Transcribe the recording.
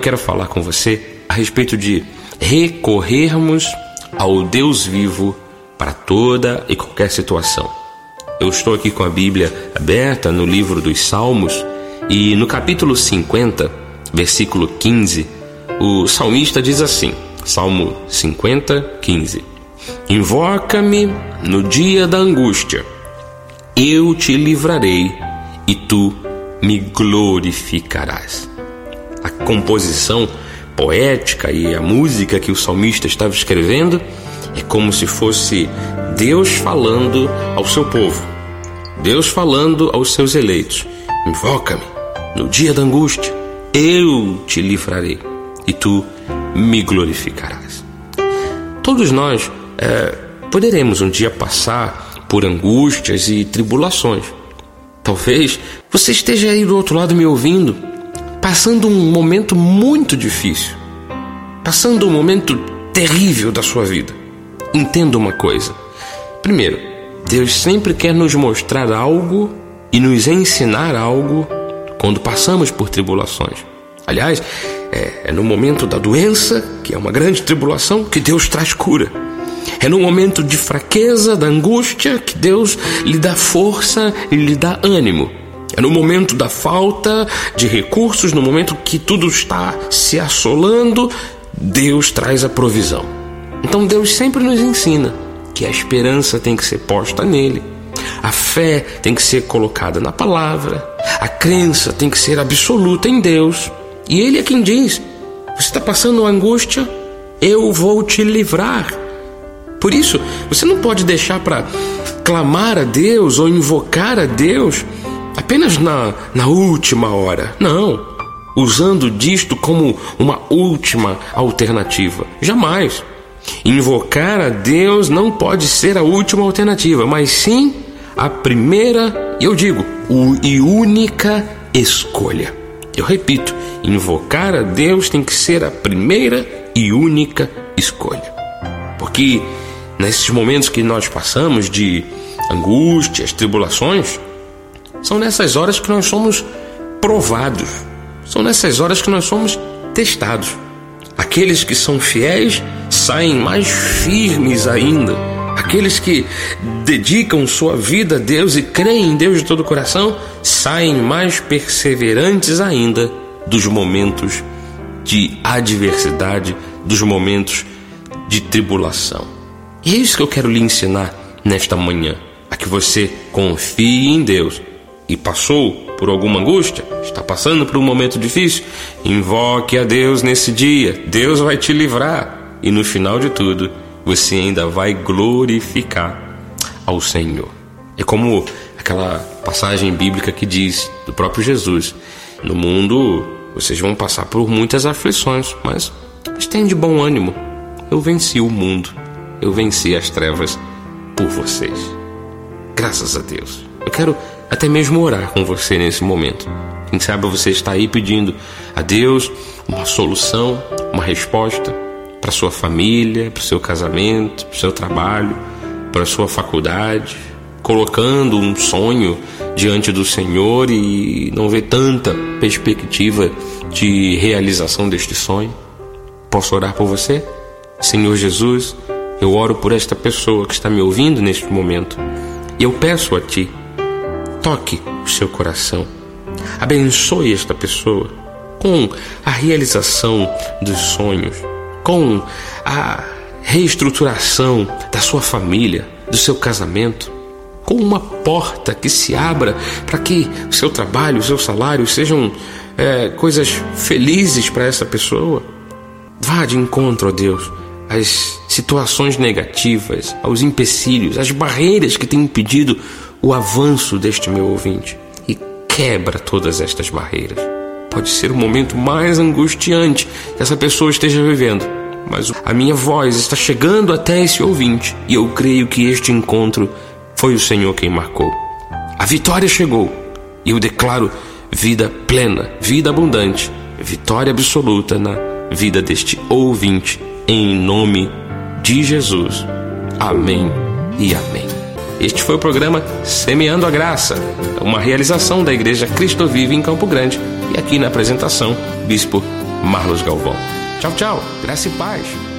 Quero falar com você a respeito de recorrermos ao Deus vivo para toda e qualquer situação. Eu estou aqui com a Bíblia aberta no livro dos Salmos e no capítulo 50, versículo 15, o salmista diz assim: Salmo 50, 15: Invoca-me no dia da angústia, eu te livrarei e tu me glorificarás. Composição poética e a música que o salmista estava escrevendo é como se fosse Deus falando ao seu povo, Deus falando aos seus eleitos: Invoca-me no dia da angústia, eu te livrarei e tu me glorificarás. Todos nós é, poderemos um dia passar por angústias e tribulações. Talvez você esteja aí do outro lado me ouvindo, passando um momento muito difícil, passando um momento terrível da sua vida. Entenda uma coisa. Primeiro, Deus sempre quer nos mostrar algo e nos ensinar algo quando passamos por tribulações. Aliás, é, é, no momento da doença, que é uma grande tribulação, que Deus traz cura. É no momento de fraqueza, da angústia, que Deus lhe dá força e lhe dá ânimo. É no momento da falta de recursos, no momento que tudo está se assolando, Deus traz a provisão. Então Deus sempre nos ensina que a esperança tem que ser posta nele, a fé tem que ser colocada na palavra, a crença tem que ser absoluta em Deus. E Ele é quem diz: Você está passando angústia? Eu vou te livrar. Por isso, você não pode deixar para clamar a Deus ou invocar a Deus apenas na, na última hora. Não. Usando disto como uma última alternativa. Jamais. Invocar a Deus não pode ser a última alternativa, mas sim a primeira, eu digo, e única escolha. Eu repito, invocar a Deus tem que ser a primeira e única escolha. Porque nesses momentos que nós passamos de angústias, tribulações, são nessas horas que nós somos provados, são nessas horas que nós somos testados. Aqueles que são fiéis saem mais firmes ainda Aqueles que dedicam sua vida a Deus e creem em Deus de todo o coração saem mais perseverantes ainda dos momentos de adversidade, dos momentos de tribulação. E é isso que eu quero lhe ensinar nesta manhã: a que você confie em Deus e passou por alguma angústia, está passando por um momento difícil, invoque a Deus nesse dia, Deus vai te livrar e no final de tudo, você ainda vai glorificar ao Senhor. É como aquela passagem bíblica que diz do próprio Jesus: No mundo vocês vão passar por muitas aflições, mas, tenham de bom ânimo. Eu venci o mundo, eu venci as trevas por vocês. Graças a Deus. Eu quero até mesmo orar com você nesse momento. Quem sabe você está aí pedindo a Deus uma solução, uma resposta para sua família, para o seu casamento, para o seu trabalho, para a sua faculdade, colocando um sonho diante do Senhor e não vê tanta perspectiva de realização deste sonho. Posso orar por você? Senhor Jesus, eu oro por esta pessoa que está me ouvindo neste momento e eu peço a Ti, toque o seu coração, abençoe esta pessoa com a realização dos sonhos com a reestruturação da sua família, do seu casamento, com uma porta que se abra para que o seu trabalho, o seu salário sejam é, coisas felizes para essa pessoa. Vá de encontro a Deus às situações negativas, aos empecilhos, às barreiras que têm impedido o avanço deste meu ouvinte e quebra todas estas barreiras. Pode ser o momento mais angustiante que essa pessoa esteja vivendo, mas a minha voz está chegando até esse ouvinte e eu creio que este encontro foi o Senhor quem marcou. A vitória chegou e eu declaro vida plena, vida abundante, vitória absoluta na vida deste ouvinte, em nome de Jesus. Amém e amém. Este foi o programa Semeando a Graça, uma realização da Igreja Cristo Vive em Campo Grande e aqui na apresentação, Bispo Marlos Galvão. Tchau, tchau. Graça e paz.